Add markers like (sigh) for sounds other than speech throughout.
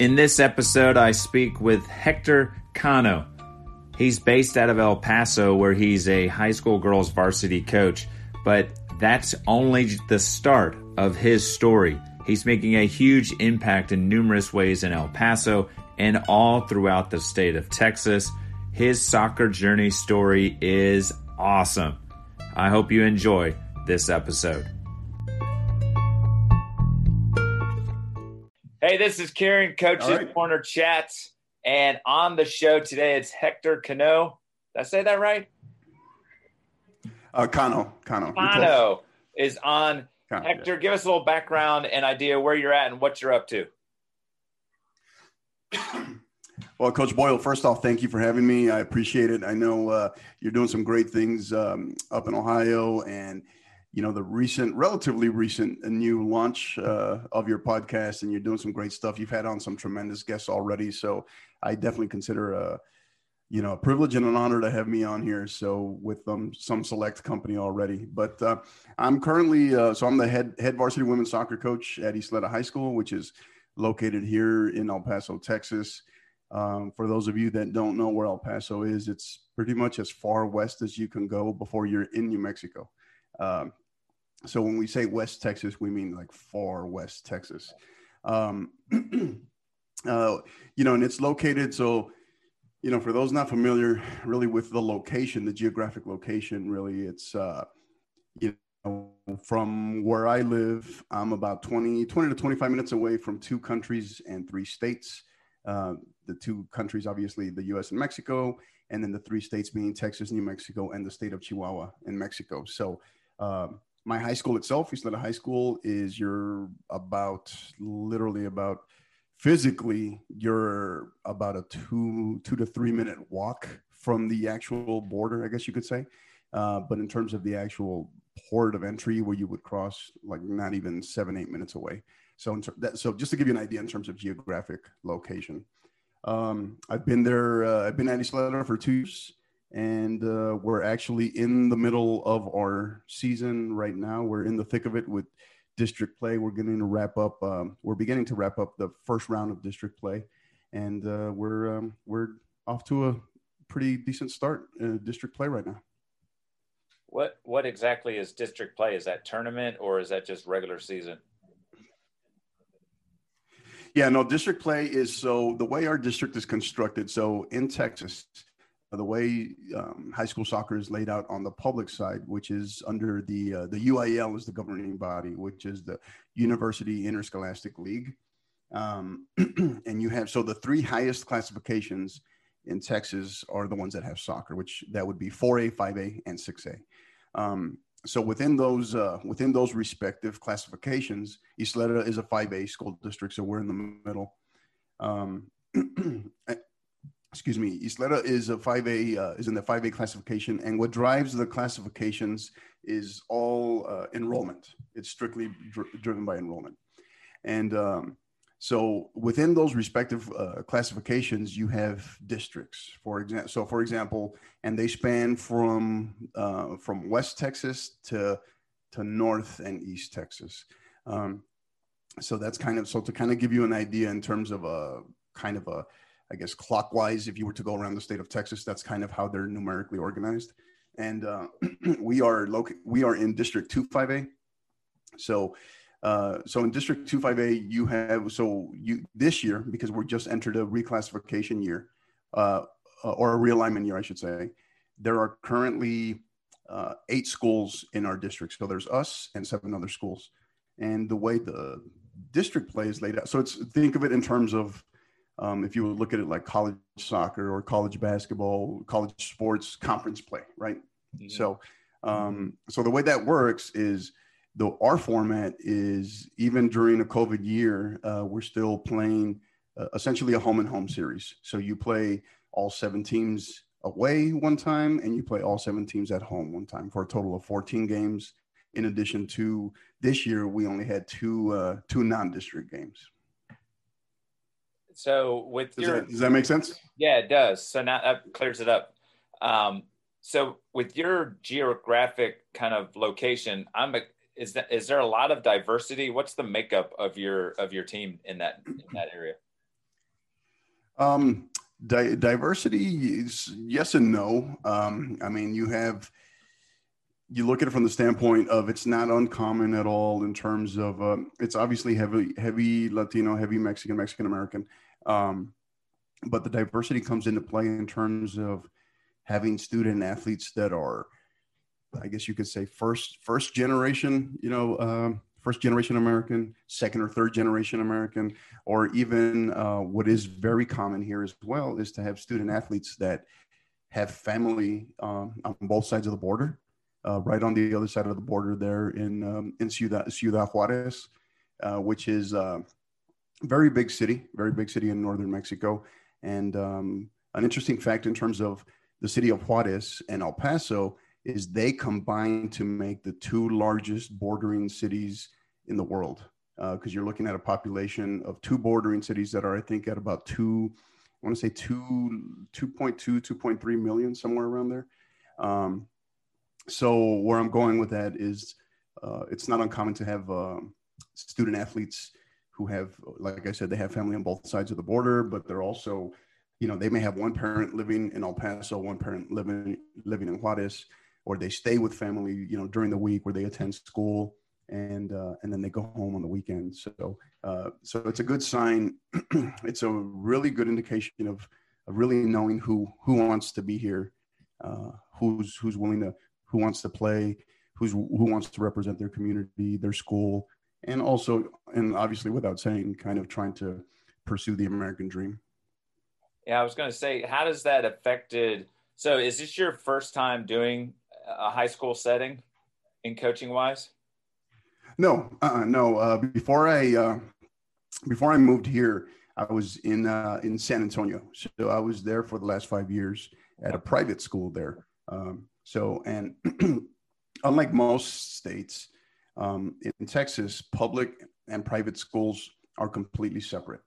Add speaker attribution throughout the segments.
Speaker 1: In this episode, I speak with Hector Cano. He's based out of El Paso, where he's a high school girls varsity coach, but that's only the start of his story. He's making a huge impact in numerous ways in El Paso and all throughout the state of Texas. His soccer journey story is awesome. I hope you enjoy this episode. Hey, this is Kieran, Coach's right. Corner Chats. And on the show today, it's Hector Cano. Did I say that right?
Speaker 2: Uh, Cano. Cano.
Speaker 1: Cano is on. Cano, Hector, yeah. give us a little background and idea where you're at and what you're up to. (clears throat)
Speaker 2: Well, Coach Boyle, first off, thank you for having me. I appreciate it. I know uh, you're doing some great things um, up in Ohio, and you know the recent, relatively recent, new launch uh, of your podcast, and you're doing some great stuff. You've had on some tremendous guests already, so I definitely consider a you know a privilege and an honor to have me on here. So with um, some select company already, but uh, I'm currently uh, so I'm the head head varsity women's soccer coach at Ysleta High School, which is located here in El Paso, Texas. Um, for those of you that don't know where El Paso is, it's pretty much as far west as you can go before you're in New Mexico. Um, so when we say West Texas, we mean like far West Texas. Um, (clears throat) uh, you know, and it's located so. You know, for those not familiar, really with the location, the geographic location, really, it's uh, you know from where I live, I'm about 20, 20 to 25 minutes away from two countries and three states. Uh, the two countries, obviously, the US and Mexico, and then the three states being Texas, New Mexico, and the state of Chihuahua in Mexico. So, um, my high school itself, Ysleta High School, is you're about literally about physically, you're about a two two to three minute walk from the actual border, I guess you could say. Uh, but in terms of the actual port of entry, where you would cross, like not even seven eight minutes away. So, in ter- that, so just to give you an idea in terms of geographic location, um, I've been there. Uh, I've been at Ysleta for two years and uh, we're actually in the middle of our season right now. We're in the thick of it with district play. We're getting to wrap up. Um, we're beginning to wrap up the first round of district play, and uh, we're um, we're off to a pretty decent start in district play right now.
Speaker 1: What what exactly is district play? Is that tournament or is that just regular season?
Speaker 2: Yeah, no, district play is so the way our district is constructed. So in Texas, the way um, high school soccer is laid out on the public side, which is under the uh, the UIL is the governing body, which is the University Interscholastic League, um, (clears throat) and you have so the three highest classifications in Texas are the ones that have soccer, which that would be 4A, 5A, and 6A. Um, so within those uh, within those respective classifications, Ysleta is a 5A school district, so we're in the middle. (clears throat) Excuse me, Ysleta is a 5A, uh, is in the 5A classification. And what drives the classifications is all uh, enrollment. It's strictly dr- driven by enrollment. And um, so within those respective uh, classifications, you have districts, for example. So for example, and they span from, uh, from West Texas to, to North and East Texas. Um, so that's kind of, so to kind of give you an idea in terms of a kind of a, I guess clockwise, if you were to go around the state of Texas, that's kind of how they're numerically organized. And uh, (clears throat) we are located, we are in District 25A. So, uh, so in District 25A, you have so you this year because we're just entered a reclassification year, uh or a realignment year, I should say. There are currently uh, eight schools in our district. So there's us and seven other schools. And the way the district play is laid out, so it's think of it in terms of um, if you would look at it like college soccer or college basketball, college sports conference play, right? So, um, so the way that works is the our format is even during a COVID year, uh, we're still playing uh, essentially a home and home series. So you play all seven teams away one time, and you play all seven teams at home one time for a total of 14 games. In addition to this year, we only had two uh, two non-district games.
Speaker 1: So with
Speaker 2: does
Speaker 1: your
Speaker 2: that, does that make sense?
Speaker 1: Yeah, it does. So now that clears it up. Um, so with your geographic kind of location, I'm a, is that is there a lot of diversity? What's the makeup of your of your team in that in that area?
Speaker 2: Um, di- diversity is yes and no. Um, I mean, you have you look at it from the standpoint of it's not uncommon at all in terms of uh, it's obviously heavy heavy Latino, heavy Mexican, Mexican American, um, but the diversity comes into play in terms of having student athletes that are, I guess you could say first first generation, you know. Um, first generation American, second or third generation American, or even uh, what is very common here as well is to have student athletes that have family um, on both sides of the border, uh, right on the other side of the border there in um, in Ciudad, Ciudad Juarez, uh, which is uh, very big city, very big city in northern Mexico. And um, an interesting fact in terms of the city of Juarez and El Paso is they combine to make the two largest bordering cities in the world because uh, you're looking at a population of two bordering cities that are i think at about two i want to say two 2.2 2.3 million somewhere around there um, so where i'm going with that is uh, it's not uncommon to have uh, student athletes who have like i said they have family on both sides of the border but they're also you know they may have one parent living in el paso one parent living living in juarez or they stay with family, you know, during the week where they attend school and uh, and then they go home on the weekend. So uh, so it's a good sign. (clears throat) it's a really good indication of, of really knowing who who wants to be here, uh, who's who's willing to who wants to play, who's who wants to represent their community, their school, and also and obviously without saying, kind of trying to pursue the American dream.
Speaker 1: Yeah, I was going to say, how does that affected? So, is this your first time doing a high school setting in coaching wise?
Speaker 2: No, uh, no. Uh, before I uh, before I moved here, I was in uh, in San Antonio. So I was there for the last five years at a private school there. Um, so and (clears throat) unlike most states, um, in Texas, public and private schools are completely separate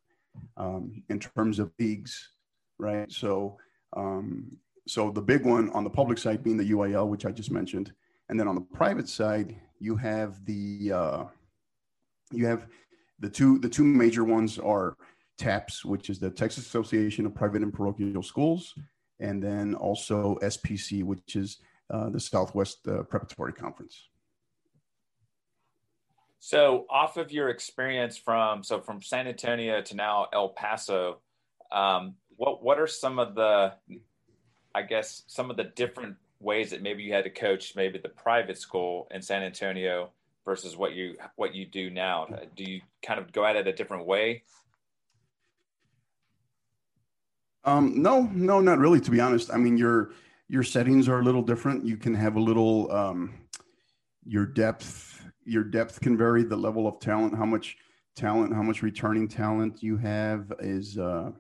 Speaker 2: um, in terms of leagues, right? So um, so the big one on the public side being the UIL, which I just mentioned, and then on the private side, you have the uh, you have the two the two major ones are TAPPS, which is the Texas Association of Private and Parochial Schools, and then also SPC, which is uh, the Southwest uh, Preparatory Conference.
Speaker 1: So, off of your experience from so from San Antonio to now El Paso, um, what what are some of the I guess some of the different ways that maybe you had to coach maybe the private school in San Antonio versus what you what you do now? Do you kind of go at it a different way?
Speaker 2: Um, no, no, not really. To be honest, I mean your your settings are a little different. You can have a little um, your depth. Your depth can vary. The level of talent, how much talent, how much returning talent you have is uh,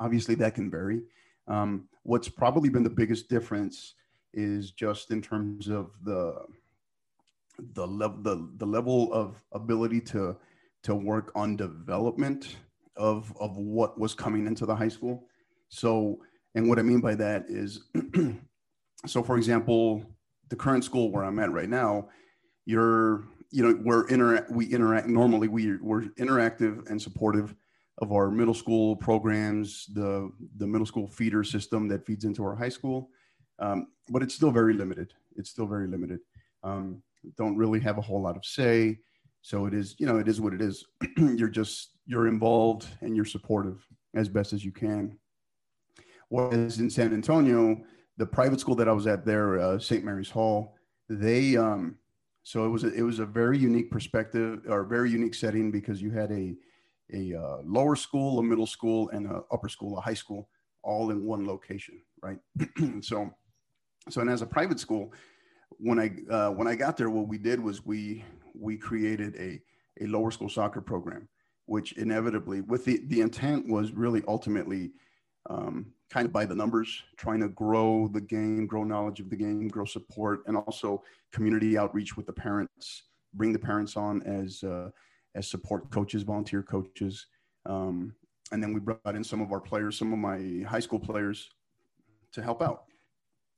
Speaker 2: obviously that can vary. Um, what's probably been the biggest difference is just in terms of the the level the, the level of ability to to work on development of of what was coming into the high school so and what i mean by that is (clears throat) so for example the current school where i'm at right now you're you know we're interact we interact normally we we're interactive and supportive of our middle school programs, the, the middle school feeder system that feeds into our high school. Um, but it's still very limited. It's still very limited. Um, don't really have a whole lot of say. So it is, you know, it is what it is. (clears throat) you're just, you're involved and you're supportive as best as you can. Whereas in San Antonio, the private school that I was at there, uh, St. Mary's Hall, they, um, so it was, a, it was a very unique perspective or very unique setting because you had a, a uh, lower school, a middle school, and an upper school, a high school, all in one location, right? (clears throat) so, so and as a private school, when I uh, when I got there, what we did was we we created a a lower school soccer program, which inevitably, with the the intent was really ultimately um, kind of by the numbers, trying to grow the game, grow knowledge of the game, grow support, and also community outreach with the parents, bring the parents on as uh, as support coaches, volunteer coaches. Um, and then we brought in some of our players, some of my high school players to help out.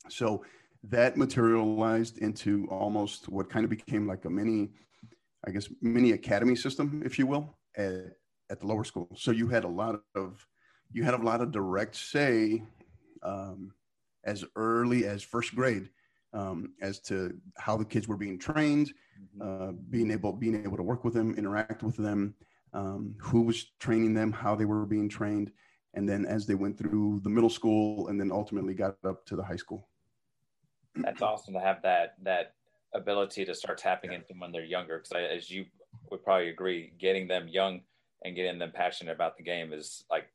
Speaker 2: So that materialized into almost what kind of became like a mini, I guess, mini academy system, if you will, at, at the lower school. So you had a lot of you had a lot of direct say um, as early as first grade um, as to how the kids were being trained, mm-hmm. uh, being able being able to work with them, interact with them, um, who was training them, how they were being trained, and then as they went through the middle school and then ultimately got up to the high school.
Speaker 1: That's awesome to have that that ability to start tapping into them when they're younger. Because as you would probably agree, getting them young and getting them passionate about the game is like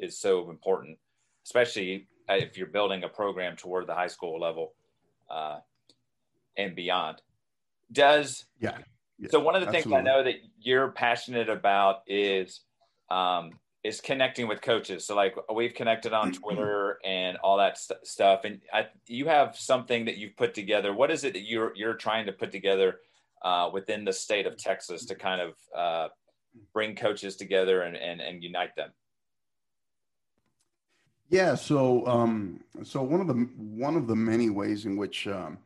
Speaker 1: is so important, especially if you're building a program toward the high school level uh, and beyond. Does
Speaker 2: yeah.
Speaker 1: yeah so one of the absolutely. things I know that you're passionate about is um, is connecting with coaches. So like we've connected on Twitter and all that st- stuff, and I, you have something that you've put together. What is it that you're you're trying to put together uh, within the state of Texas to kind of uh, bring coaches together and, and, and unite them?
Speaker 2: Yeah, so um, so one of the one of the many ways in which um,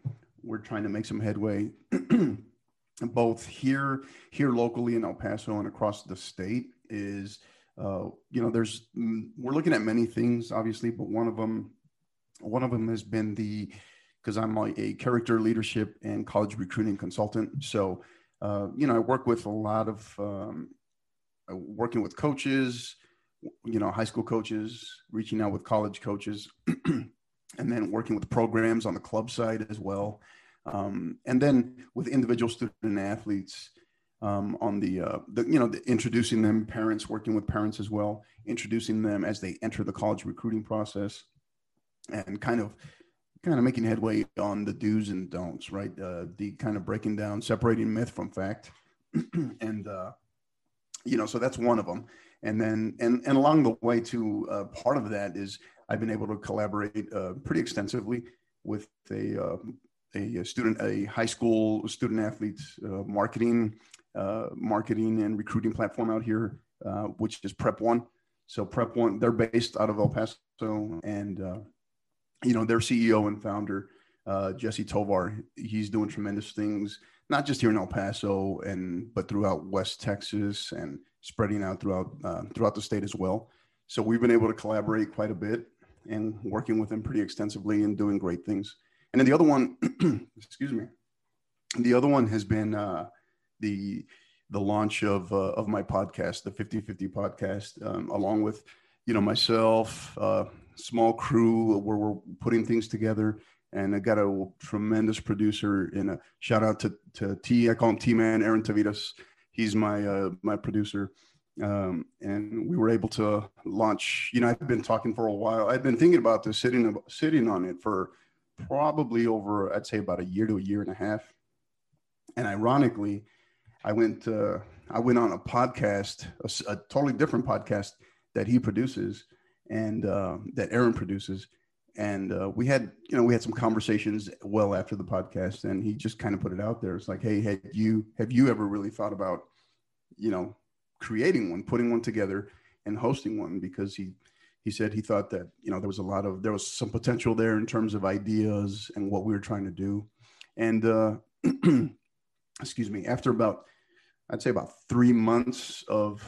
Speaker 2: we're trying to make some headway, (clears throat) both here here locally in El Paso and across the state, is uh, you know there's mm, we're looking at many things obviously, but one of them one of them has been the because I'm a, character leadership and college recruiting consultant. So uh, you know I work with a lot of um, working with coaches you know, high school coaches, reaching out with college coaches, (clears throat) and then working with programs on the club side as well. Um, and then with individual student athletes um, on the, uh, the, you know, the, introducing them, parents working with parents as well, introducing them as they enter the college recruiting process, and kind of, kind of making headway on the do's and don'ts, right? Uh, the kind of breaking down, separating myth from fact, (clears throat) and uh, you know, so that's one of them and then and and along the way too uh, part of that is i've been able to collaborate uh, pretty extensively with a uh, a student a high school student athlete uh, marketing uh, marketing and recruiting platform out here uh, which is prep one. So prep one they're based out of el paso and you know their ceo and founder jesse tovar he's doing tremendous things not just here in el paso and but throughout west texas and spreading out throughout uh, throughout the state as well. So we've been able to collaborate quite a bit and working with them pretty extensively and doing great things. And then the other one, (clears throat) excuse me, the other one has been uh, the the launch of uh, of my podcast, the 50-50 podcast, um, along with you know myself, uh, small crew where we're putting things together. And I got a tremendous producer and a shout out to, to T, I call him T Man, Aaron Tavitas he's my uh, my producer. Um, and we were able to launch. You know, I've been talking for a while. I've been thinking about this, sitting sitting on it for probably over, I'd say, about a year to a year and a half. And ironically, I went uh, I went on a podcast, a, a, totally different podcast that he produces and uh, that Aaron produces. And uh, we had, you know, we had some conversations well after the podcast, and he just kind of put it out there. It's like, hey, have you have you ever really thought about you know, creating one, putting one together and hosting one because he he said he thought that you know there was a lot of there was some potential there in terms of ideas and what we were trying to do and uh (clears throat) excuse me after about i'd say about three months of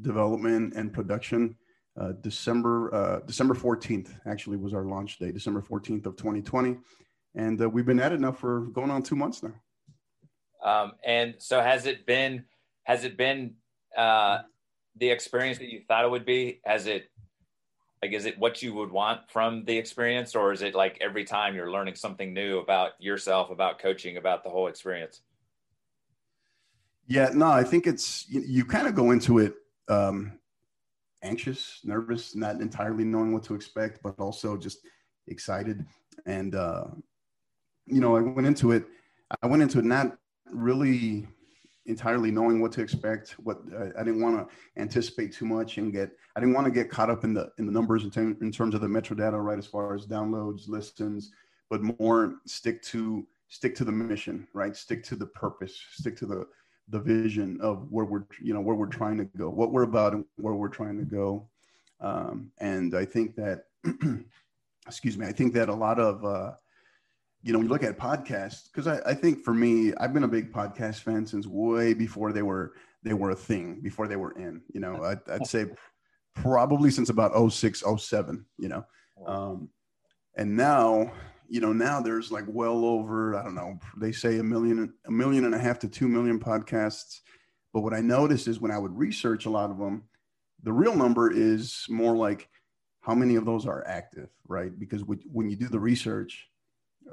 Speaker 2: development and production uh, december uh, december 14th actually was our launch day december 14th of 2020 and uh, we've been at it now for going on two months now
Speaker 1: um, and so has it been has it been uh, the experience that you thought it would be? Has it like is it what you would want from the experience, or is it like every time you're learning something new about yourself, about coaching, about the whole experience?
Speaker 2: Yeah, no, I think it's you, you kind of go into it um, anxious, nervous, not entirely knowing what to expect, but also just excited. And uh, you know, I went into it. I went into it not really entirely knowing what to expect. What uh, I didn't want to anticipate too much and get. I didn't want to get caught up in the in the numbers in, t- in terms of the metro data, right? As far as downloads, listens, but more stick to stick to the mission, right? Stick to the purpose. Stick to the the vision of where we're you know where we're trying to go, what we're about, and where we're trying to go. Um, and I think that, (clears throat) excuse me, I think that a lot of uh, you know, we look at podcasts because I, I think for me, I've been a big podcast fan since way before they were they were a thing, before they were in. You know, I'd, I'd say probably since about 06, 07, you know. Um, and now, you know, now there's like well over, I don't know, they say a million, a million and a half to two million podcasts. But what I noticed is when I would research a lot of them, the real number is more like how many of those are active, right? Because when you do the research,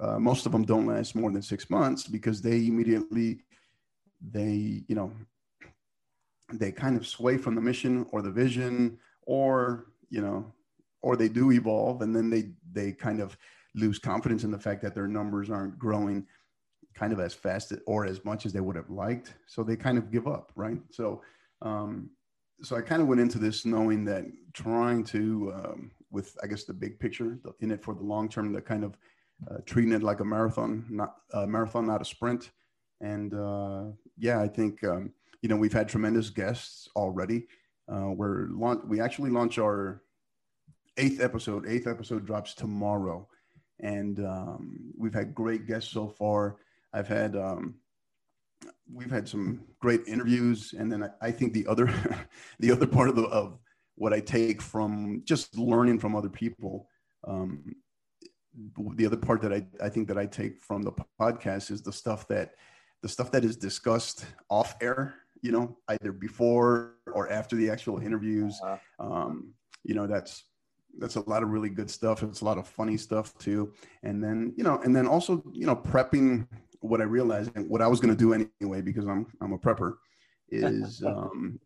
Speaker 2: uh, most of them don't last more than six months because they immediately, they, you know, they kind of sway from the mission or the vision or, you know, or they do evolve and then they they kind of lose confidence in the fact that their numbers aren't growing kind of as fast or as much as they would have liked. So they kind of give up right? So um, so i kind of went into this knowing that trying to um, with i guess the big picture in it for the long term the kind of uh, treating it like a marathon not a marathon not a sprint. And uh, yeah i think um, you know we've had tremendous guests already. Uh, we're launch- we actually launch our eighth episode. Eighth episode drops tomorrow, and um, we've had great guests so far. I've had um, we've had some great interviews, and then I, I think the other (laughs) the other part of the of what I take from just learning from other people. Um, the other part that I, I think that I take from the podcast is the stuff that the stuff that is discussed off air, you know, either before or after the actual interviews. Uh-huh. Um, you know, that's that's a lot of really good stuff. It's a lot of funny stuff too. And then, you know, and then also, you know, prepping what I realized and what I was going to do anyway, because I'm, I'm a prepper is, (laughs) um,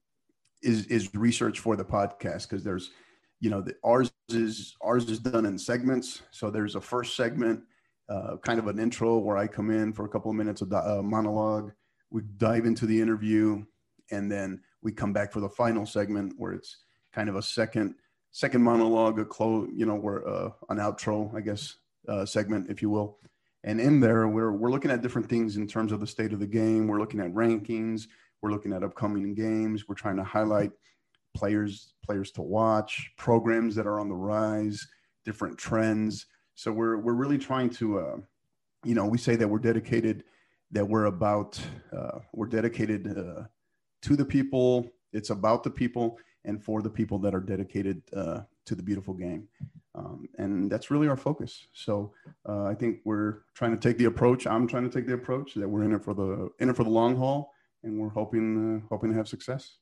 Speaker 2: is, is research for the podcast. Cause there's, you know, the, ours is, ours is done in segments. So there's a first segment, uh, kind of an intro where I come in for a couple of minutes of uh, monologue. We dive into the interview and then we come back for the final segment where it's kind of a second, second monologue, a close, you know, where uh, an outro, I guess, uh, segment, if you will. And in there, we're we're looking at different things in terms of the state of the game. We're looking at rankings. We're looking at upcoming games. We're trying to highlight players players to watch, programs that are on the rise, different trends. So we're we're really trying to, uh, you know, we say that we're dedicated, that we're about, uh, we're dedicated uh, to the people. It's about the people, and for the people that are dedicated uh, to the beautiful game. Um, and that's really our focus. So uh, I think we're trying to take the approach. I'm trying to take the approach that we're in it for the in it for the long haul, and we're hoping uh, hoping to have success.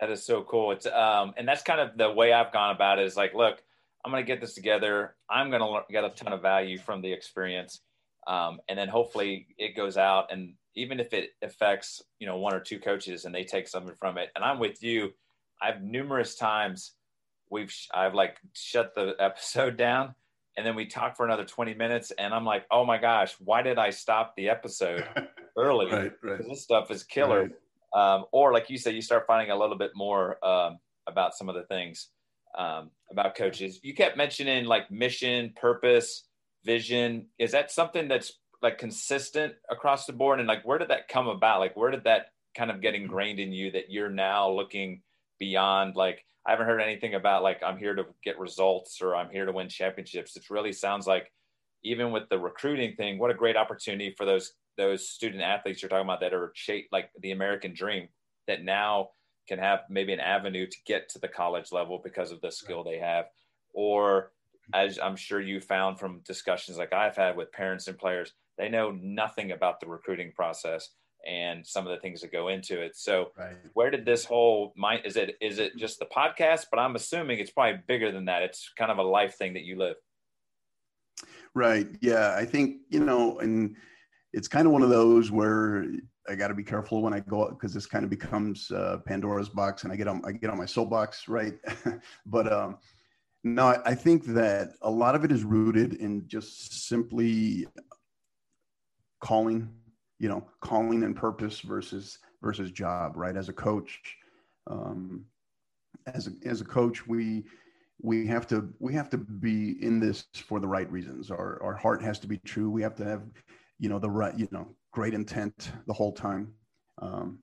Speaker 1: That is so cool. It's um, and that's kind of the way I've gone about it. Is like, look, I'm going to get this together. I'm going to get a ton of value from the experience, um, and then hopefully it goes out. And even if it affects, you know, one or two coaches and they take something from it, and I'm with you I've numerous times we've I've like shut the (laughs) episode down and then we talk for another 20 minutes and I'm like, "Oh my gosh, why did I stop the episode (laughs) early?"
Speaker 2: right, right.
Speaker 1: This stuff is killer. Right. Um, or like you said, you start finding a little bit more um, about some of the things um, about coaches. You kept mentioning like mission, purpose, vision. Is that something that's like consistent across the board? And like, where did that come about? Like, where did that kind of get ingrained in you that you're now looking beyond like I haven't heard anything about like I'm here to get results or I'm here to win championships. It really sounds like even with the recruiting thing, what a great opportunity for those those student athletes you're talking about that are shaped like the American dream that now can have maybe an avenue to get to the college level because of the skill they have. Or as I'm sure you found from discussions like I've had with parents and players, they know nothing about the recruiting process and some of the things that go into it. So right. where did this whole mind is it is it just the podcast? But I'm assuming it's probably bigger than that. It's kind of a life thing that you live.
Speaker 2: Right. Yeah. I think, you know, and it's kind of one of those where I got to be careful when I go out because this kind of becomes uh, Pandora's box and I get on I get on my soapbox, right? (laughs) but um no, I think that a lot of it is rooted in just simply calling you know calling and purpose versus versus job right? As a coach um, as a, as a coach we we have to we have to be in this for the right reasons. Our our heart has to be true. We have to have you know the right you know great intent the whole time. Um,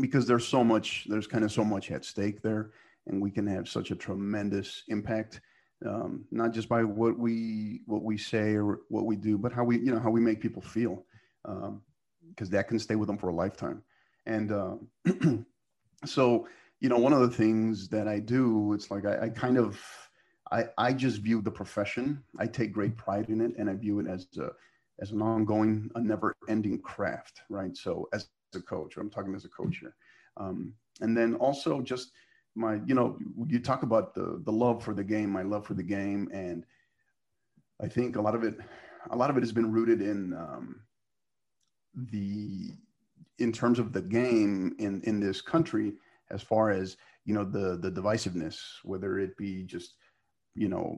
Speaker 2: because there's so much there's kind of so much at stake there and we can have such a tremendous impact um, not just by what we what we say or what we do but how we you know how we make people feel because um, that can stay with them for a lifetime. And uh, (clears throat) so, you know, one of the things that I do, it's like I, I kind of, I, I just view the profession. I take great pride in it, and I view it as a, as an ongoing, a never-ending craft, right? So, as a coach, I'm talking as a coach here, um, and then also just my, you know, you talk about the the love for the game, my love for the game, and I think a lot of it, a lot of it has been rooted in um, the, in terms of the game in in this country as far as you know the the divisiveness, whether it be just you know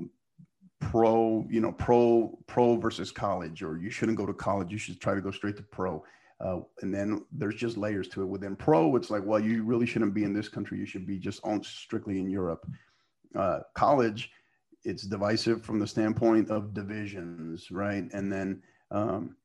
Speaker 2: pro you know pro pro versus college, or you shouldn't go to college, you should try to go straight to pro. Uh, and then there's just layers to it. Within pro, it's like, well, you really shouldn't be in this country. You should be just on strictly in Europe. Uh, college, it's divisive from the standpoint of divisions, right? And then, um,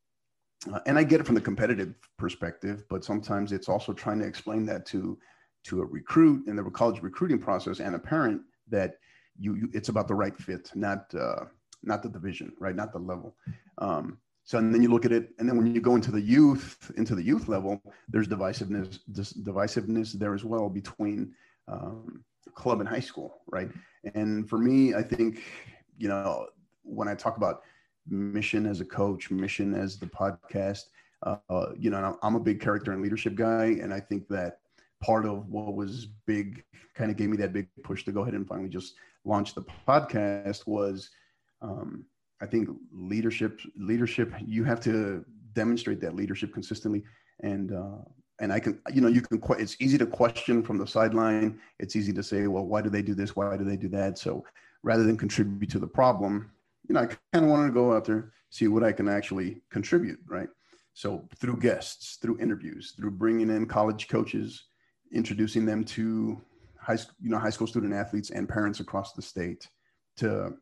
Speaker 2: uh, and I get it from the competitive perspective, but sometimes it's also trying to explain that to to a recruit in the college recruiting process and a parent that you, you it's about the right fit, not uh, not the division, right? Not the level. Um, so and then you look at it, and then when you go into the youth, into the youth level, there's divisiveness, divisiveness there as well between um, club and high school, right? And for me, I think you know when I talk about mission as a coach, mission as the podcast, uh, you know, I'm a big character and leadership guy, and I think that part of what was big kind of gave me that big push to go ahead and finally just launch the podcast was um, i think leadership leadership you have to demonstrate that leadership consistently. And uh, and i can you know you can it's easy to question from the sideline. It's easy to say well why do they do this? Why do they do that? So rather than contribute to the problem you know i kind of wanted to go out there see what i can actually contribute right so through guests through interviews through bringing in college coaches introducing them to high school, you know, high school student athletes and parents across the state. To,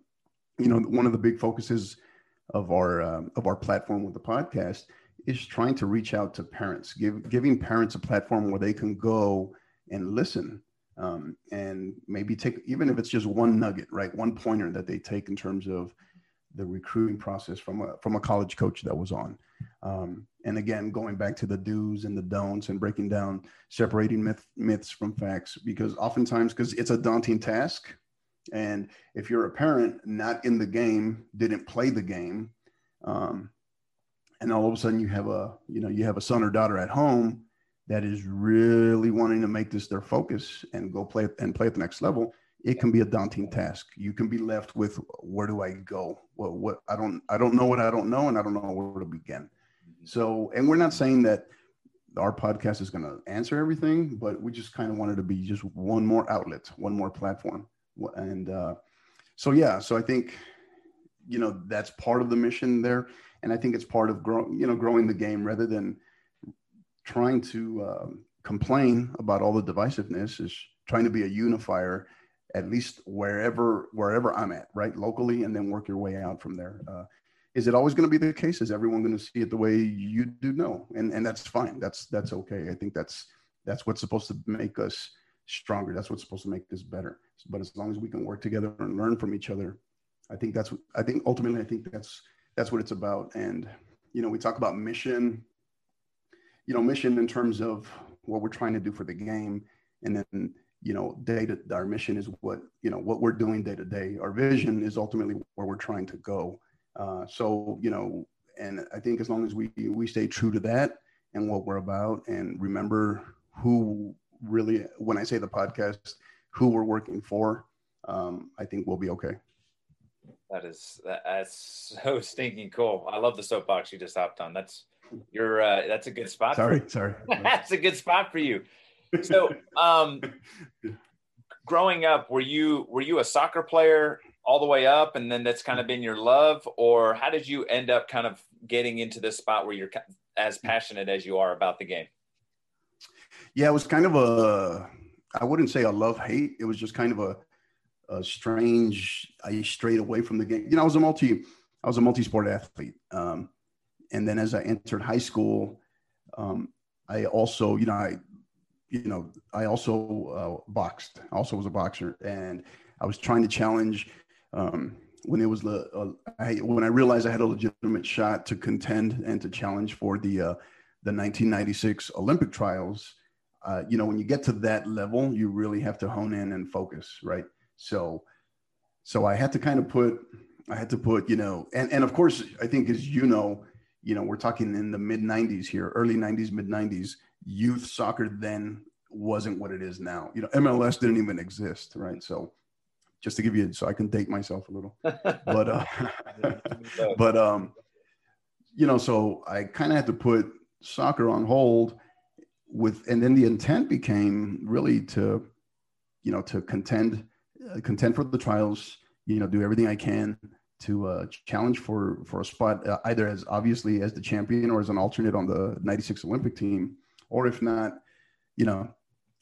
Speaker 2: you know, one of the big focuses of our uh, of our platform with the podcast is trying to reach out to parents, give, giving parents a platform where they can go and listen um, and maybe take even if it's just one nugget, right, one pointer that they take in terms of the recruiting process from a from a college coach that was on. Um, and again, going back to the do's and the don'ts and breaking down, separating myth, myths from facts, because oftentimes, because it's a daunting task. And if you're a parent not in the game, didn't play the game, um, and all of a sudden you have a, you know, you have a son or daughter at home that is really wanting to make this their focus and go play and play at the next level, it can be a daunting task. You can be left with where do I go? Well, what I don't I don't know what I don't know, and I don't know where to begin. So, and we're not saying that our podcast is going to answer everything, but we just kind of wanted to be just one more outlet, one more platform. And uh, so, yeah, so I think, you know, that's part of the mission there. And I think it's part of growing, you know, growing the game rather than trying to uh, complain about all the divisiveness is trying to be a unifier at least wherever wherever I'm at, right, locally, and then work your way out from there. Uh, is it always going to be the case? Is everyone going to see it the way you do? No, and and that's fine. That's that's okay. I think that's that's what's supposed to make us stronger. That's what's supposed to make this better. But as long as we can work together and learn from each other, I think that's I think ultimately I think that's that's what it's about. And you know, we talk about mission, you know, mission in terms of what we're trying to do for the game, and then you know, day to our mission is what you know what we're doing day to day. Our vision is ultimately where we're trying to go. Uh, so, you know, and I think as long as we we stay true to that and what we're about, and remember who really, when I say the podcast, who we're working for, um, I think we'll be okay.
Speaker 1: That is that's so (laughs) stinking cool. I love the soapbox you just hopped on. That's you're uh, that's a good spot.
Speaker 2: Sorry, sorry. (laughs)
Speaker 1: that's a good spot for you. So, um, (laughs) growing up, were you were you a soccer player all the way up and then that's kind of been your love? Or how did you end up kind of getting into this spot where you're as passionate as you are about the game?
Speaker 2: Yeah it was kind of a i wouldn't say a love hate. It was just kind of a, a strange i strayed away from the game. You know i was a multi i was a multi-sport athlete. Um, and then as i entered high school um, i also you know i you know i also uh, boxed also was a boxer and i was trying to challenge um, when it was the uh, I, when I realized I had a legitimate shot to contend and to challenge for the uh, the 1996 Olympic trials, uh, you know, when you get to that level, you really have to hone in and focus, right? So, so I had to kind of put, I had to put, you know, and and of course, I think as you know, you know, we're talking in the mid '90s here, early '90s, mid '90s. Youth soccer then wasn't what it is now. You know, MLS didn't even exist, right? So, just to give you, so I can date myself a little, (laughs) but uh, (laughs) but um, you know, so I kind of had to put soccer on hold with, and then the intent became really to, you know, to contend, uh, contend for the trials. You know, do everything I can to uh, challenge for for a spot, uh, either as obviously as the champion or as an alternate on the '96 Olympic team, or if not, you know,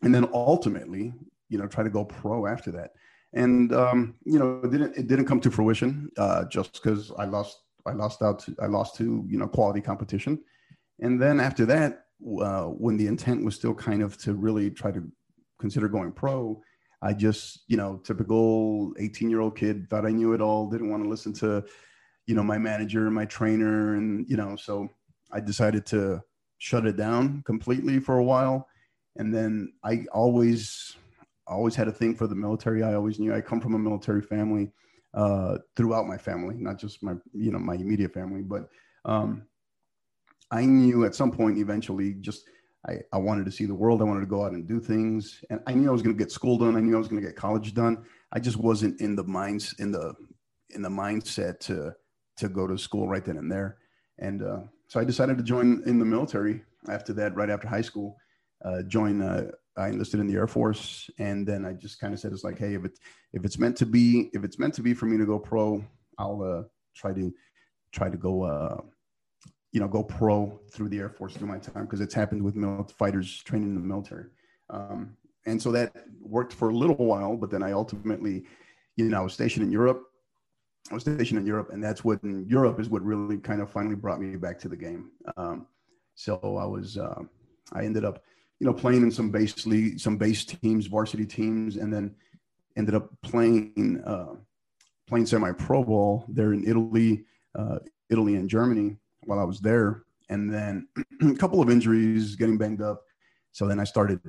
Speaker 2: and then ultimately, you know, try to go pro after that. And um, you know, it didn't it didn't come to fruition uh, just because I lost I lost out to, I lost to you know quality competition, and then after that, uh, when the intent was still kind of to really try to consider going pro, I just you know typical 18 year old kid thought I knew it all, didn't want to listen to you know my manager, and my trainer, and you know so I decided to shut it down completely for a while, and then I always always had a thing for the military. I always knew I come from a military family uh, throughout my family, not just my you know my immediate family, but um, I knew at some point eventually just I, I wanted to see the world. I wanted to go out and do things, and I knew I was going to get school done. I knew I was going to get college done. I just wasn't in the minds in the in the mindset to to go to school right then and there. And uh, so I decided to join in the military after that, right after high school. Uh, join uh, I enlisted in the Air Force, and then I just kind of said, "It's like, hey, if it's if it's meant to be, if it's meant to be for me to go pro, I'll uh, try to try to go, uh, you know, go pro through the Air Force through my time because it's happened with mil- fighters training in the military, um, and so that worked for a little while. But then I ultimately, you know, I was stationed in Europe. I was stationed in Europe, and that's what in Europe is what really kind of finally brought me back to the game. Um, so I was, uh, I ended up you know, playing in some base league, some base teams, varsity teams, and then ended up playing uh, playing semi pro ball there in Italy, uh, Italy and Germany while I was there, and then (clears throat) a couple of injuries, getting banged up. So then I started,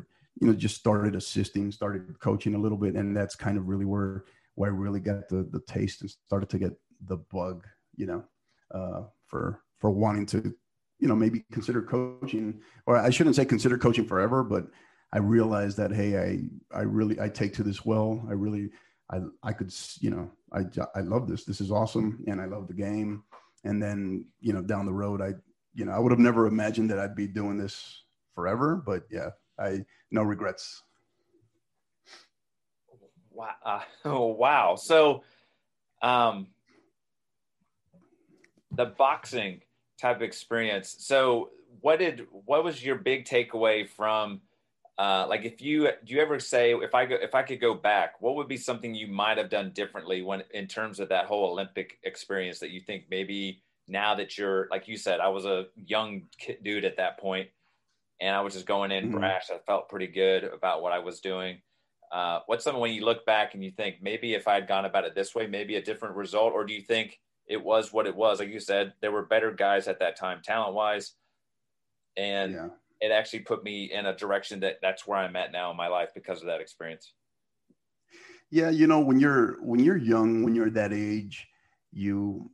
Speaker 2: you know, just started assisting, started coaching a little bit, and that's kind of really where where I really got the the taste and started to get the bug, you know, uh, for for wanting to you know maybe consider coaching or i shouldn't say consider coaching forever but i realized that hey i i really i take to this well. I really i i could you know i i love this. This is awesome and i love the game. And then you know down the road i you know i would have never imagined that i'd be doing this forever but yeah i no regrets
Speaker 1: wow uh, (laughs) oh wow so um the boxing type experience. So what did what was your big takeaway from uh, like if you do you ever say if I go if I could go back, what would be something you might have done differently when in terms of that whole Olympic experience that you think maybe now that you're like you said, I was a young kid, dude at that point, and I was just going in mm-hmm. brash. I felt pretty good about what I was doing. Uh, what's something when you look back and you think maybe if I had gone about it this way, maybe a different result, or do you think it was what it was. Like you said, there were better guys at that time, talent wise, and yeah. it actually put me in a direction that that's where I'm at now in my life because of that experience.
Speaker 2: Yeah, you know, when you're when you're young, when you're that age, you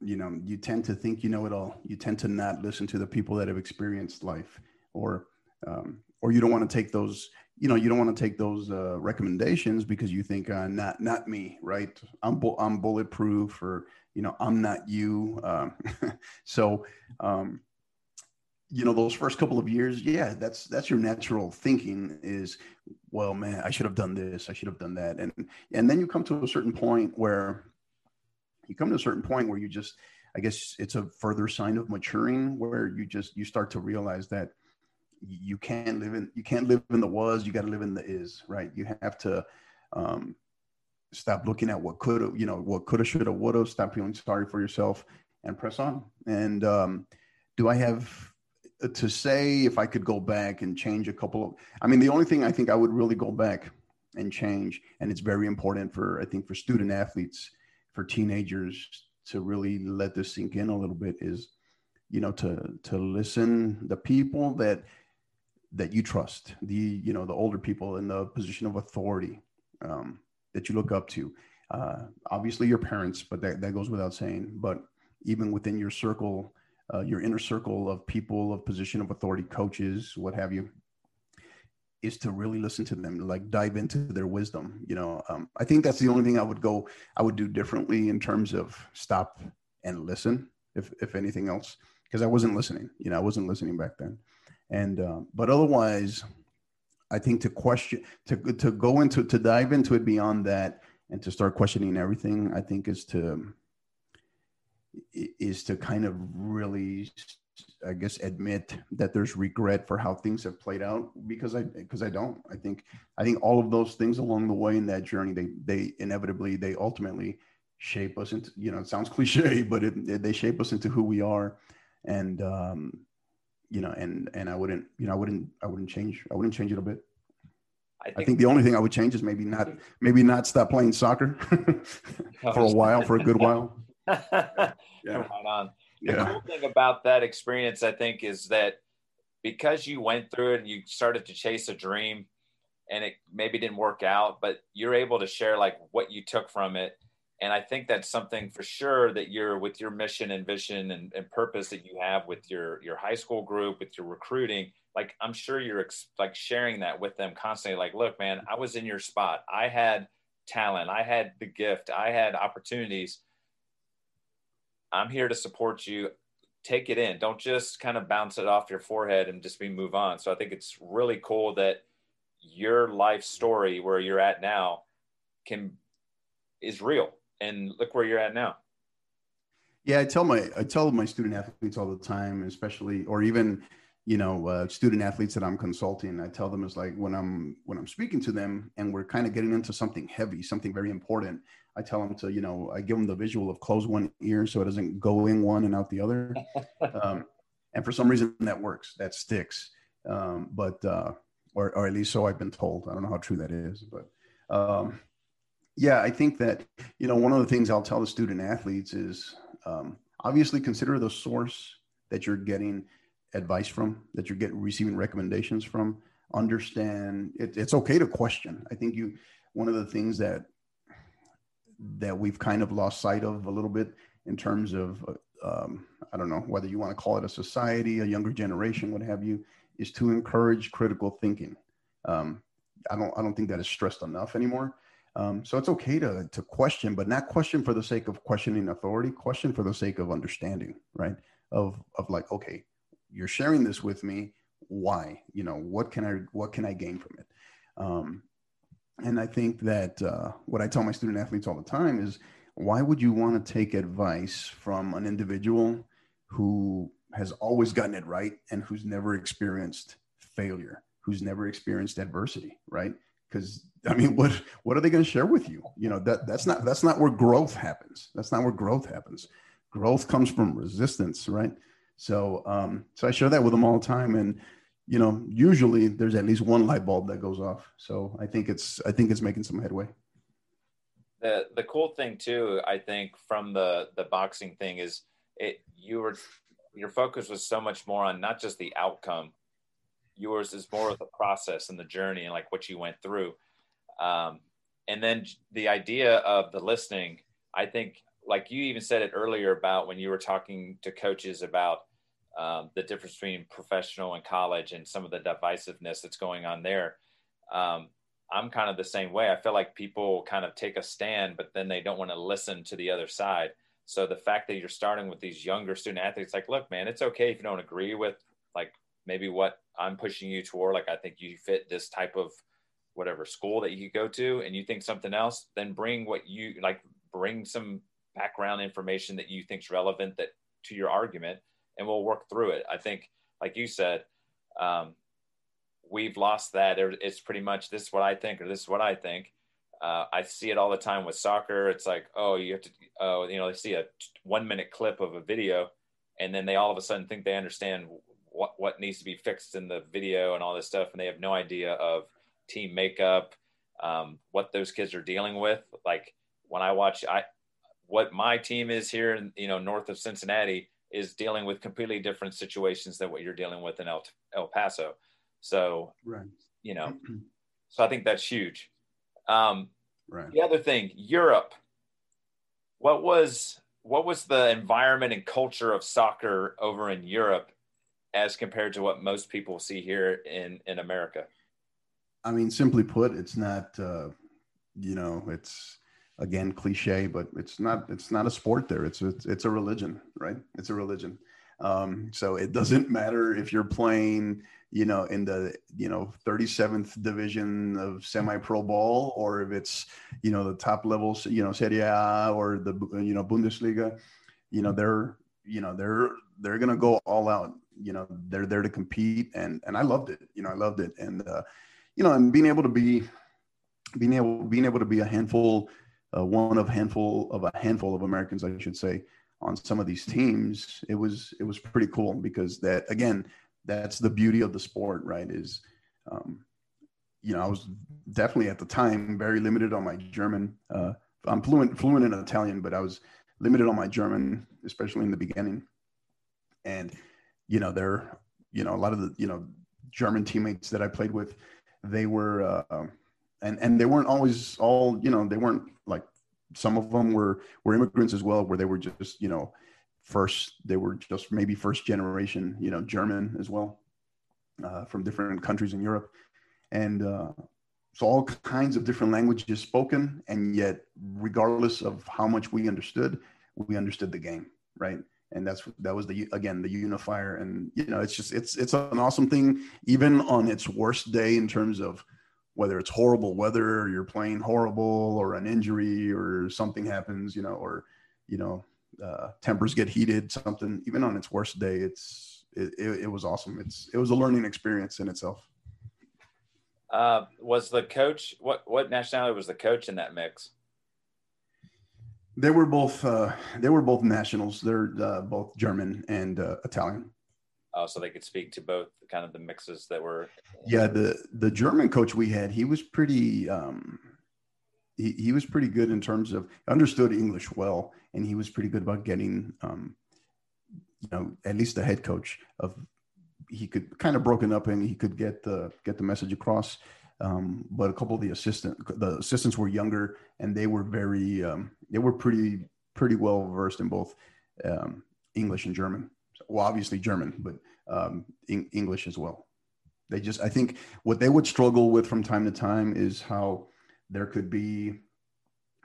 Speaker 2: you know, you tend to think you know it all. You tend to not listen to the people that have experienced life, or um, or you don't want to take those you know you don't want to take those uh, recommendations because you think uh, not not me right? I'm bu- i'm bulletproof or you know i'm not you um, (laughs) so um, you know those first couple of years yeah that's that's your natural thinking is well man i should have done this i should have done that and and then you come to a certain point where you come to a certain point where you just i guess it's a further sign of maturing where you just you start to realize that you can't live in you can't live in the was you got to live in the is right? You have to um, stop looking at what could have you know what could have should have would have stop feeling sorry for yourself and press on. And um, do i have uh, to say if i could go back and change a couple of i mean the only thing i think i would really go back and change and it's very important for i think for student athletes for teenagers to really let this sink in a little bit is you know to to listen the people that that you trust, the you know the older people in the position of authority um, that you look up to. Uh, obviously, your parents, but that, that goes without saying. But even within your circle, uh, your inner circle of people of position of authority, coaches, what have you, is to really listen to them, like dive into their wisdom. You know, um, I think that's the only thing I would go, I would do differently in terms of stop and listen, if if anything else, because I wasn't listening. You know, I wasn't listening back then, and uh, but otherwise, I think to question, to to go into, to dive into it beyond that, and to start questioning everything, I think is to is to kind of really I guess admit that there's regret for how things have played out because I because I don't. I think I think all of those things along the way in that journey they they inevitably they ultimately shape us into you know it sounds (laughs) cliche but it, they shape us into who we are and um you know and and I wouldn't you know I wouldn't I wouldn't change I wouldn't change it a bit. I think, I think the only thing I would change is maybe not maybe not stop playing soccer (laughs) for a while for a good while. (laughs)
Speaker 1: yeah. Right on. The yeah. cool thing about that experience, I think, is that because you went through it and you started to chase a dream and it maybe didn't work out, but you're able to share like what you took from it. And I think that's something for sure that you're with your mission and vision and, and purpose that you have with your your high school group, with your recruiting. Like I'm sure you're ex- like sharing that with them constantly. Like, look, man, I was in your spot. I had talent. I had the gift. I had opportunities I'm here to support you. Take it in. Don't just kind of bounce it off your forehead and just be move on. So I think it's really cool that your life story where you're at now can is real and look where you're at now.
Speaker 2: Yeah, I tell my I tell my student athletes all the time, especially or even you know uh, student athletes that i'm consulting i tell them it's like when i'm when i'm speaking to them and we're kind of getting into something heavy something very important i tell them to you know i give them the visual of close one ear so it doesn't go in one and out the other. (laughs) Um, and for some reason that works that sticks. Um, but uh, or, or at least so i've been told. I don't know how true that is but um, yeah i think that you know one of the things i'll tell the student athletes is um, obviously consider the source that you're getting advice from, that you're getting receiving recommendations from. Understand it, it's okay to question. I think you one of the things that that we've kind of lost sight of a little bit in terms of um, I don't know whether you want to call it a society, a younger generation, what have you, is to encourage critical thinking. Um, I don't I don't think that is stressed enough anymore. Um, so it's okay to to question, but not question for the sake of questioning authority. Question for the sake of understanding, right? Of of like, okay, you're sharing this with me why you know what can i what can i gain from it um, and i think that uh, what i tell my student athletes all the time is why would you want to take advice from an individual who has always gotten it right and who's never experienced failure who's never experienced adversity right because i mean what what are they going to share with you you know that that's not that's not where growth happens that's not where growth happens growth comes from resistance right so, um, so I share that with them all the time, and you know, usually there's at least one light bulb that goes off. So I think it's I think it's making some headway.
Speaker 1: The the cool thing too, I think, from the the boxing thing is it you were your focus was so much more on not just the outcome. Yours is more of the process and the journey and like what you went through. Um, and then the idea of the listening, I think, like you even said it earlier about when you were talking to coaches about um, the difference between professional and college and some of the divisiveness that's going on there. Um, I'm kind of the same way. I feel like people kind of take a stand, but then they don't want to listen to the other side. So the fact that you're starting with these younger student athletes, like, look, man, it's okay if you don't agree with like maybe what I'm pushing you toward. Like, I think you fit this type of whatever school that you go to, and you think something else. Then bring what you like. Bring some background information that you think's relevant that to your argument and we'll work through it. I think, like you said, um, we've lost that. It's pretty much this is what I think or this is what I think. Uh, I see it all the time with soccer. It's like, oh, you have to, oh, you know, they see a one minute clip of a video, and then they all of a sudden think they understand what what needs to be fixed in the video and all this stuff, and they have no idea of team makeup, um, what those kids are dealing with. Like when I watch, I what my team is here, in, you know, north of Cincinnati is dealing with completely different situations than what you're dealing with in El, El Paso. So,
Speaker 2: right.
Speaker 1: you know, (clears throat) so I think that's huge. Um,
Speaker 2: right.
Speaker 1: The other thing, Europe. What was what was the environment and culture of soccer over in Europe as compared to what most people see here in in America?
Speaker 2: I mean, simply put, it's not. Uh, you know, it's again cliche, but it's not. It's not a sport there. It's it's, it's a religion, right? It's a religion. Um, so it doesn't (laughs) matter if you're playing, you know, in the you know 37th division of semi-pro ball, or if it's you know the top levels, you know, Serie A or the you know Bundesliga. You know, they're you know they're they're gonna go all out. You know, they're there to compete, and and I loved it. You know, I loved it, and uh, you know, and being able to be being able being able to be a handful, uh, one of handful of a handful of Americans, I should say, on some of these teams, it was it was pretty cool because that again, that's the beauty of the sport, right? Is um, you know, I was definitely at the time very limited on my German. Uh, I'm fluent fluent in Italian, but I was limited on my German, especially in the beginning. And you know, there, you know, a lot of the you know German teammates that I played with they were uh, and and they weren't always all you know they weren't like some of them were were immigrants as well where they were just you know first they were just maybe first generation you know german as well uh, from different countries in europe. And uh, so all kinds of different languages spoken and yet regardless of how much we understood we understood the game right and that's that was the again the unifier. And you know it's just it's it's an awesome thing even on its worst day in terms of whether it's horrible weather or you're playing horrible or an injury or something happens you know or you know uh, tempers get heated something even on its worst day it's it, it, it was awesome. It's it was a learning experience in itself.
Speaker 1: Uh, was the coach what what nationality was the coach in that mix
Speaker 2: they were both uh, they were both nationals. They're uh, both German and uh, Italian.
Speaker 1: Oh, so they could speak to both kind of the mixes that were.
Speaker 2: Yeah, the the German coach we had, he was pretty. Um, he, he was pretty good in terms of understood English well, and he was pretty good about getting, um, you know, at least the head coach of. He could kind of broken up, and he could get the get the message across. Um, but a couple of the assistant the assistants were younger and they were very um, they were pretty pretty well versed in both um, English and German. Well, obviously German, but um, in, English as well. They just I think what they would struggle with from time to time is how there could be,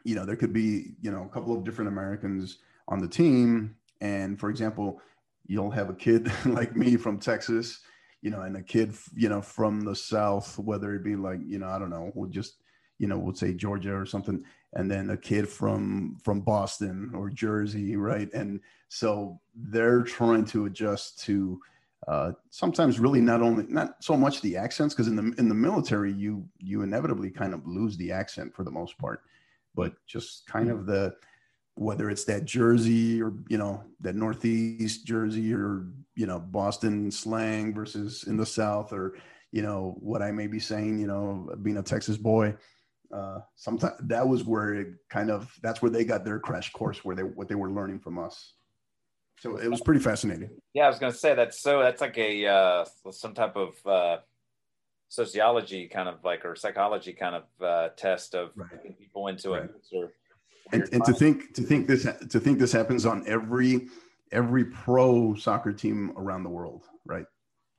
Speaker 2: you know, there could be you know a couple of different Americans on the team, and for example, you'll have a kid (laughs) like me from Texas you know, and a kid, you know, from the South, whether it be like, you know, I don't know, we'll just, you know, we'll say Georgia or something, and then a kid from from Boston or Jersey, right? And so they're trying to adjust to uh, sometimes really not only not so much the accents because in the in the military you you inevitably kind of lose the accent for the most part, but just kind of the whether it's that Jersey or you know that Northeast Jersey or you know Boston slang versus in the South or you know what I may be saying you know being a Texas boy uh sometimes that was where it kind of that's where they got their crash course where they what they were learning from us so it was pretty fascinating
Speaker 1: yeah I was gonna say that's so that's like a uh some type of uh sociology kind of like or psychology kind of uh test of right. people into right. it or
Speaker 2: and, and to think to think this to think this happens on every every pro soccer team around the world, right?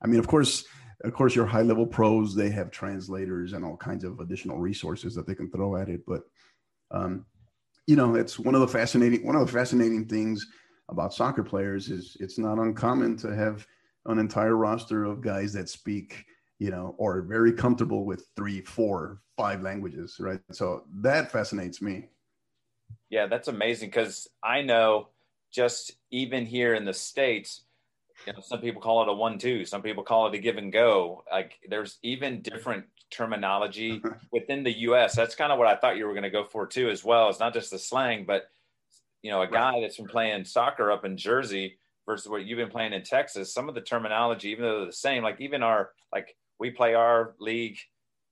Speaker 2: I mean, of course, of course, your high level pros they have translators and all kinds of additional resources that they can throw at it. But um, you know, it's one of the fascinating one of the fascinating things about soccer players is it's not uncommon to have an entire roster of guys that speak you know or very comfortable with three four five languages right so that fascinates me
Speaker 1: yeah that's amazing because i know just even here in the states you know some people call it a one two some people call it a give and go. Like there's even different terminology (laughs) within the us that's kind of what i thought you were going to go for too as well. It's not just the slang but you know a guy that's been playing soccer up in jersey versus what you've been playing in texas some of the terminology even though they're the same like even our like we play our league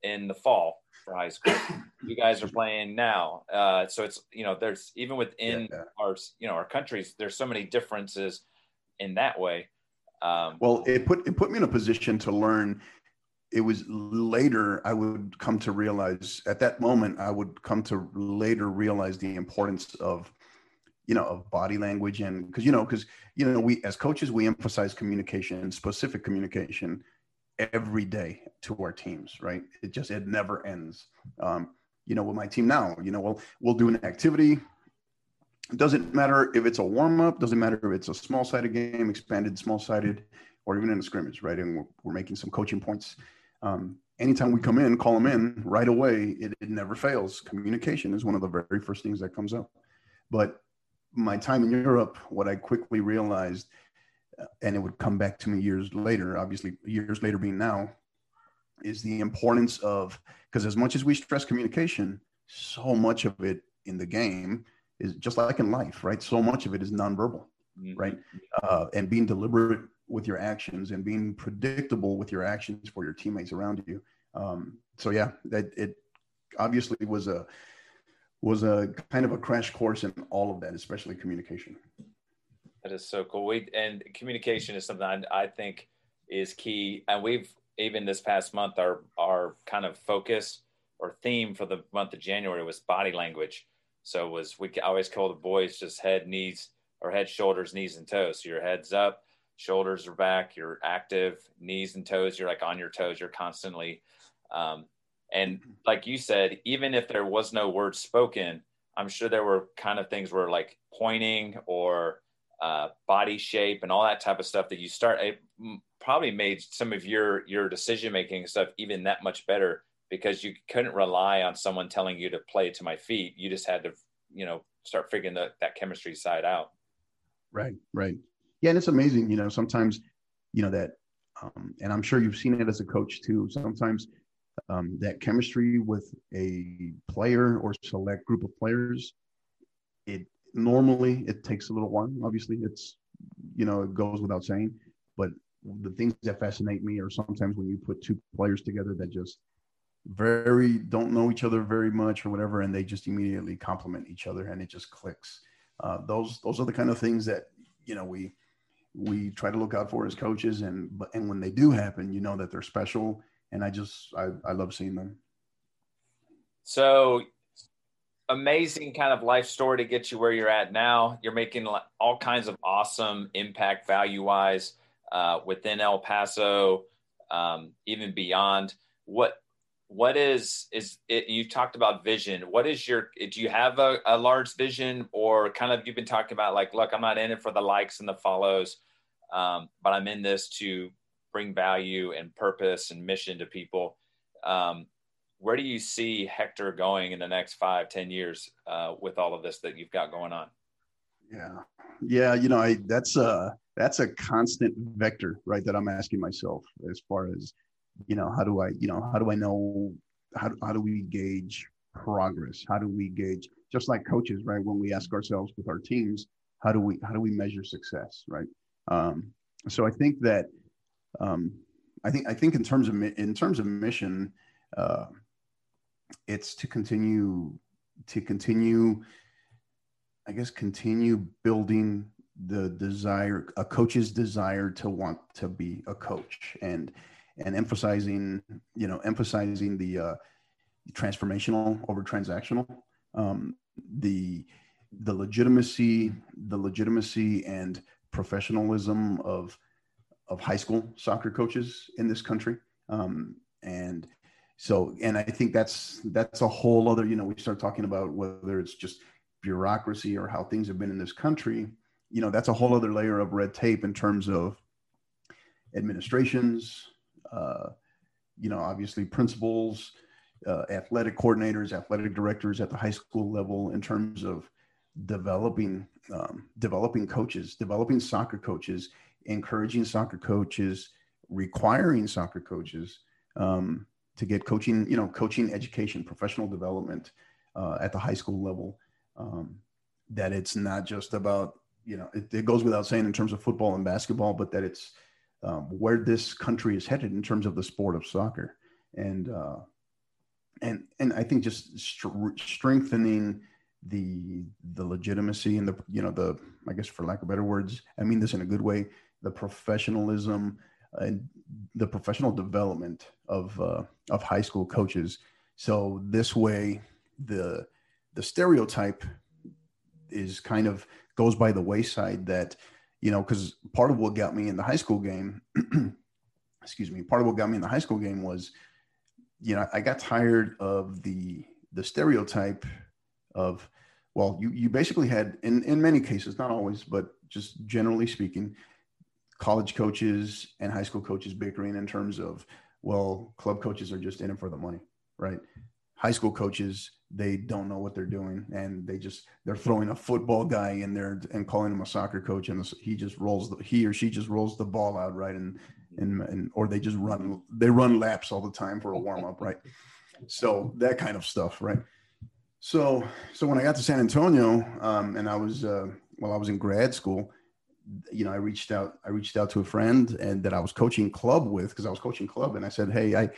Speaker 1: in the fall for high school. you guys are playing now, uh, so it's you know there's even within yeah. our you know our countries there's so many differences in that way.
Speaker 2: Um, well, it put it put me in a position to learn it was later I would come to realize at that moment I would come to later realize the importance of you know of body language and because you know because you know we as coaches we emphasize communication specific communication every day to our teams right? It just it never ends. Um, you know with my team now you know we'll we'll do an activity. It doesn't matter if it's a warm-up doesn't matter if it's a small sided game expanded small sided or even in a scrimmage right? And we're, we're making some coaching points. Um, anytime we come in call them in right away it, it never fails. Communication is one of the very first things that comes up. But my time in Europe, what I quickly realized, and it would come back to me years later, obviously years later being now, is the importance of because as much as we stress communication, so much of it in the game is just like in life, right? So much of it is nonverbal, mm-hmm. right? Uh, and being deliberate with your actions and being predictable with your actions for your teammates around you. Um, so yeah, that it obviously was a was a kind of a crash course in all of that, especially communication.
Speaker 1: That is so cool. We and communication is something I, I think is key. And we've even this past month, our our kind of focus or theme for the month of January was body language. So was we always call the boys just head, knees, or head, shoulders, knees, and toes. So your head's up, shoulders are back, you're active, knees and toes, you're like on your toes, you're constantly um, and like you said, even if there was no word spoken, I'm sure there were kind of things where like pointing or uh, body shape and all that type of stuff that you start it probably made some of your your decision making stuff even that much better because you couldn't rely on someone telling you to play to my feet. You just had to, you know, start figuring the, that chemistry side out.
Speaker 2: Right, right. Yeah, and it's amazing. You know, sometimes, you know that, um, and I'm sure you've seen it as a coach too. Sometimes um, that chemistry with a player or select group of players, it normally it takes a little while. Obviously, it's you know it goes without saying, but the things that fascinate me are sometimes when you put two players together that just very don't know each other very much or whatever, and they just immediately complement each other and it just clicks. Uh, those those are the kind of things that you know we we try to look out for as coaches, and but and when they do happen, you know that they're special and I just I, I love seeing them.
Speaker 1: So amazing kind of life story to get you where you're at now. You're making all kinds of awesome impact value wise uh, within El Paso, um, even beyond. What what is is it? You talked about vision. What is your? Do you have a, a large vision, or kind of you've been talking about like, look, I'm not in it for the likes and the follows, um, but I'm in this to bring value and purpose and mission to people. Um, where do you see Hector going in the next five, ten years uh, with all of this that you've got going on?
Speaker 2: Yeah, yeah, you know, I that's a that's a constant vector, right? That I'm asking myself as far as you know, how do I, you know, how do I know how how do we gauge progress? How do we gauge just like coaches, right? When we ask ourselves with our teams, how do we how do we measure success, right? Um, so I think that um, I think I think in terms of in terms of mission, uh, it's to continue to continue, I guess, continue building the desire a coach's desire to want to be a coach and and emphasizing you know emphasizing the uh, transformational over transactional um, the the legitimacy the legitimacy and professionalism of of high school soccer coaches in this country. Um, and so, and I think that's that's a whole other. You know, we start talking about whether it's just bureaucracy or how things have been in this country. You know, that's a whole other layer of red tape in terms of administrations. Uh, you know, obviously principals, uh, athletic coordinators, athletic directors at the high school level in terms of developing um, developing coaches, developing soccer coaches encouraging soccer coaches, requiring soccer coaches um, to get coaching, you know, coaching education, professional development uh, at the high school level. Um, that it's not just about, you know, it, it, goes without saying in terms of football and basketball, but that it's um, where this country is headed in terms of the sport of soccer. And, uh, and, and I think just st- strengthening the the legitimacy and the you know the I guess for lack of better words I mean this in a good way the professionalism, and the professional development of uh, of high school coaches. So this way, the the stereotype is kind of goes by the wayside that you know because part of what got me in the high school game (clears throat) excuse me part of what got me in the high school game was you know i got tired of the the stereotype of well you you basically had in in many cases not always but just generally speaking college coaches and high school coaches bickering in terms of well club coaches are just in it for the money right? High school coaches they don't know what they're doing and they just they're throwing a football guy in there and calling him a soccer coach and he just rolls the, he or she just rolls the ball out right? And and, and or they just run they run laps all the time for a warm up right? So that kind of stuff right? So so when i got to san antonio um, and i was uh, while i was in grad school you know i reached out i reached out to a friend and that i was coaching club with because i was coaching club and i said hey i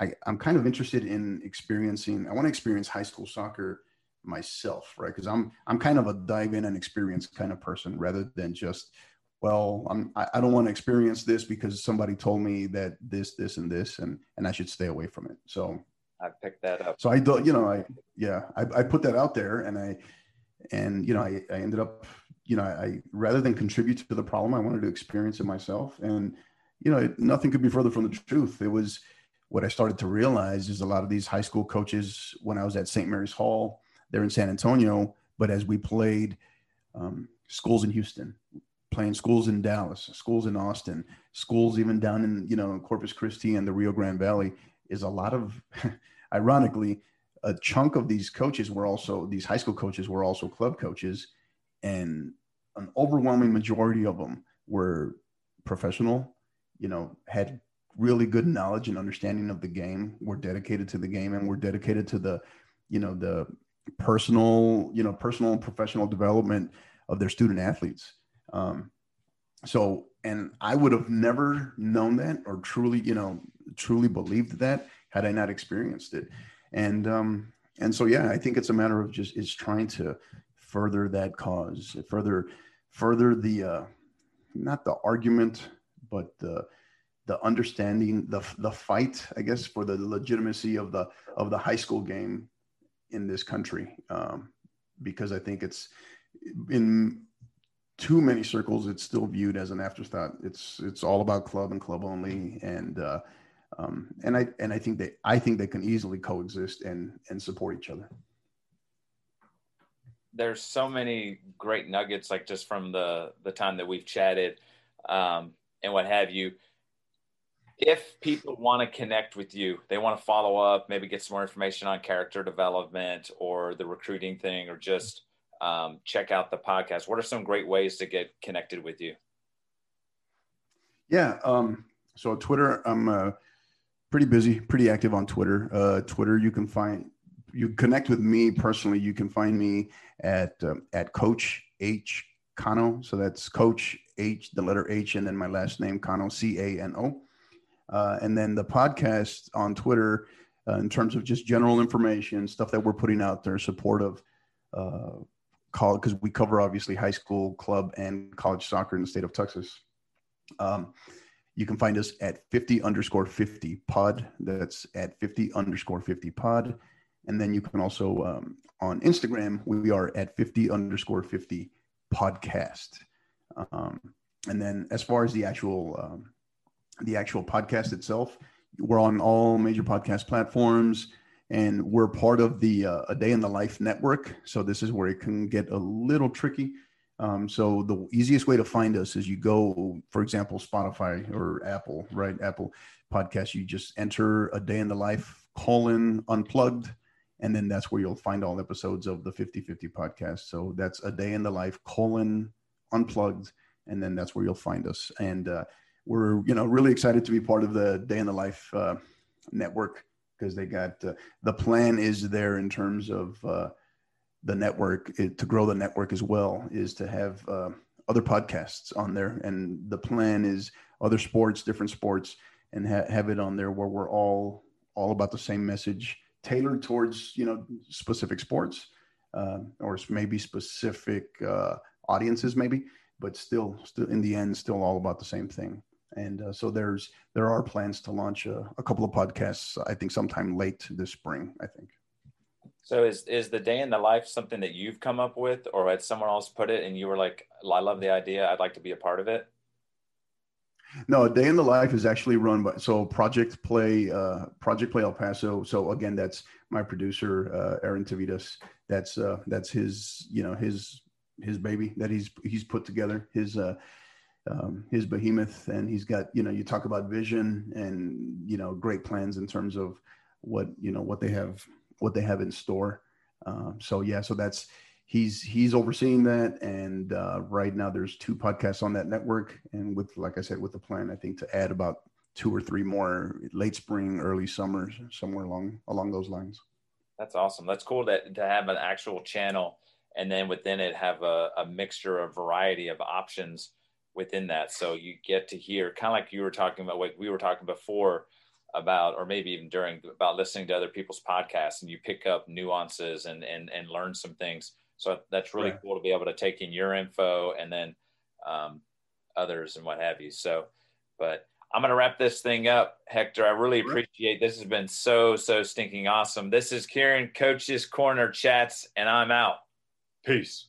Speaker 2: I, I'm kind of interested in experiencing. I want to experience high school soccer myself, right? Because I'm I'm kind of a dive in and experience kind of person, rather than just, well, I'm I, I don't want to experience this because somebody told me that this, this, and this, and and I should stay away from it. So
Speaker 1: I picked that up.
Speaker 2: So I do, you know, I yeah, I, I put that out there, and I and you know, I, I ended up, you know, I rather than contribute to the problem, I wanted to experience it myself, and you know, nothing could be further from the truth. It was what I started to realize is a lot of these high school coaches, when I was at St. Mary's Hall, they're in San Antonio, but as we played um, schools in Houston, playing schools in Dallas, schools in Austin, schools even down in you know Corpus Christi and the Rio Grande Valley, is a lot of, (laughs) ironically, a chunk of these coaches were also these high school coaches were also club coaches, and an overwhelming majority of them were professional, you know, had really good knowledge and understanding of the game. We're dedicated to the game and we're dedicated to the, you know, the personal, you know, personal and professional development of their student athletes. Um, so, and I would have never known that or truly, you know, truly believed that had I not experienced it. And, um, and so, yeah, I think it's a matter of just, it's trying to further that cause, further, further the, uh, not the argument, but the, the understanding the the fight i guess for the legitimacy of the of the high school game in this country. Um, because i think it's in too many circles it's still viewed as an afterthought. It's it's all about club and club only. And uh, um, and i and i think they i think they can easily coexist and and support each other
Speaker 1: there's so many great nuggets like just from the the time that we've chatted um, and what have you if people want to connect with you, they want to follow up, maybe get some more information on character development or the recruiting thing, or just um, check out the podcast, what are some great ways to get connected with you?
Speaker 2: Yeah. Um, so Twitter, I'm uh, pretty busy, pretty active on Twitter. Uh, Twitter, you can find you connect with me personally. You can find me at uh, at Coach H Cano. So that's Coach H, the letter H, and then my last name Cano, C A N O. Uh, and then the podcast on Twitter, uh, in terms of just general information, stuff that we're putting out there, support of uh, college, because we cover obviously high school, club, and college soccer in the state of Texas. Um, you can find us at 50 underscore 50 pod. That's at 50 underscore 50 pod. And then you can also um, on Instagram, we are at 50 underscore 50 podcast. Um, and then as far as the actual um, the actual podcast itself. We're on all major podcast platforms and we're part of the uh, A Day in the Life network. So this is where it can get a little tricky. Um, so the easiest way to find us is you go, for example, Spotify or Apple, right? Apple podcast. You just enter A Day in the Life colon unplugged. And then that's where you'll find all episodes of the 50-50 podcast. So that's A Day in the Life colon unplugged. And then that's where you'll find us. And uh, we're you know really excited to be part of the Day in the Life uh, network because they got uh, the plan is there in terms of uh, the network it, to grow the network as well is to have uh, other podcasts on there and the plan is other sports different sports and ha- have it on there where we're all all about the same message tailored towards you know specific sports uh, or maybe specific uh, audiences maybe but still still in the end still all about the same thing And uh, so there's there are plans to launch a, a couple of podcasts. I think sometime late this spring. I think.
Speaker 1: So is is the day in the life something that you've come up with, or had someone else put it, and you were like, "I love the idea. I'd like to be a part of it."
Speaker 2: No, a Day in the Life is actually run by so Project Play, uh, Project Play El Paso. So again, that's my producer, uh, Aaron Tavitas. That's uh, that's his, you know, his his baby that he's he's put together. His uh, um, his behemoth, and he's got you know, you talk about vision and you know, great plans in terms of what you know what they have what they have in store. Um, so yeah, so that's he's he's overseeing that. And uh, right now there's two podcasts on that network. And with like i said with the plan i think to add about two or three more late spring early summer somewhere along along those lines.
Speaker 1: That's awesome. That's cool that to have an actual channel and then within it have a, a mixture of variety of options within that. So you get to hear kind of like you were talking about what we were talking before about or maybe even during about listening to other people's podcasts and you pick up nuances and and, and learn some things so that's really right. cool to be able to take in your info and then um, others and what have you. So, but I'm going to wrap this thing up, Hector. I really appreciate this. Has been so so stinking awesome. This is Kieran Coach's Corner Chats, and I'm out. Peace.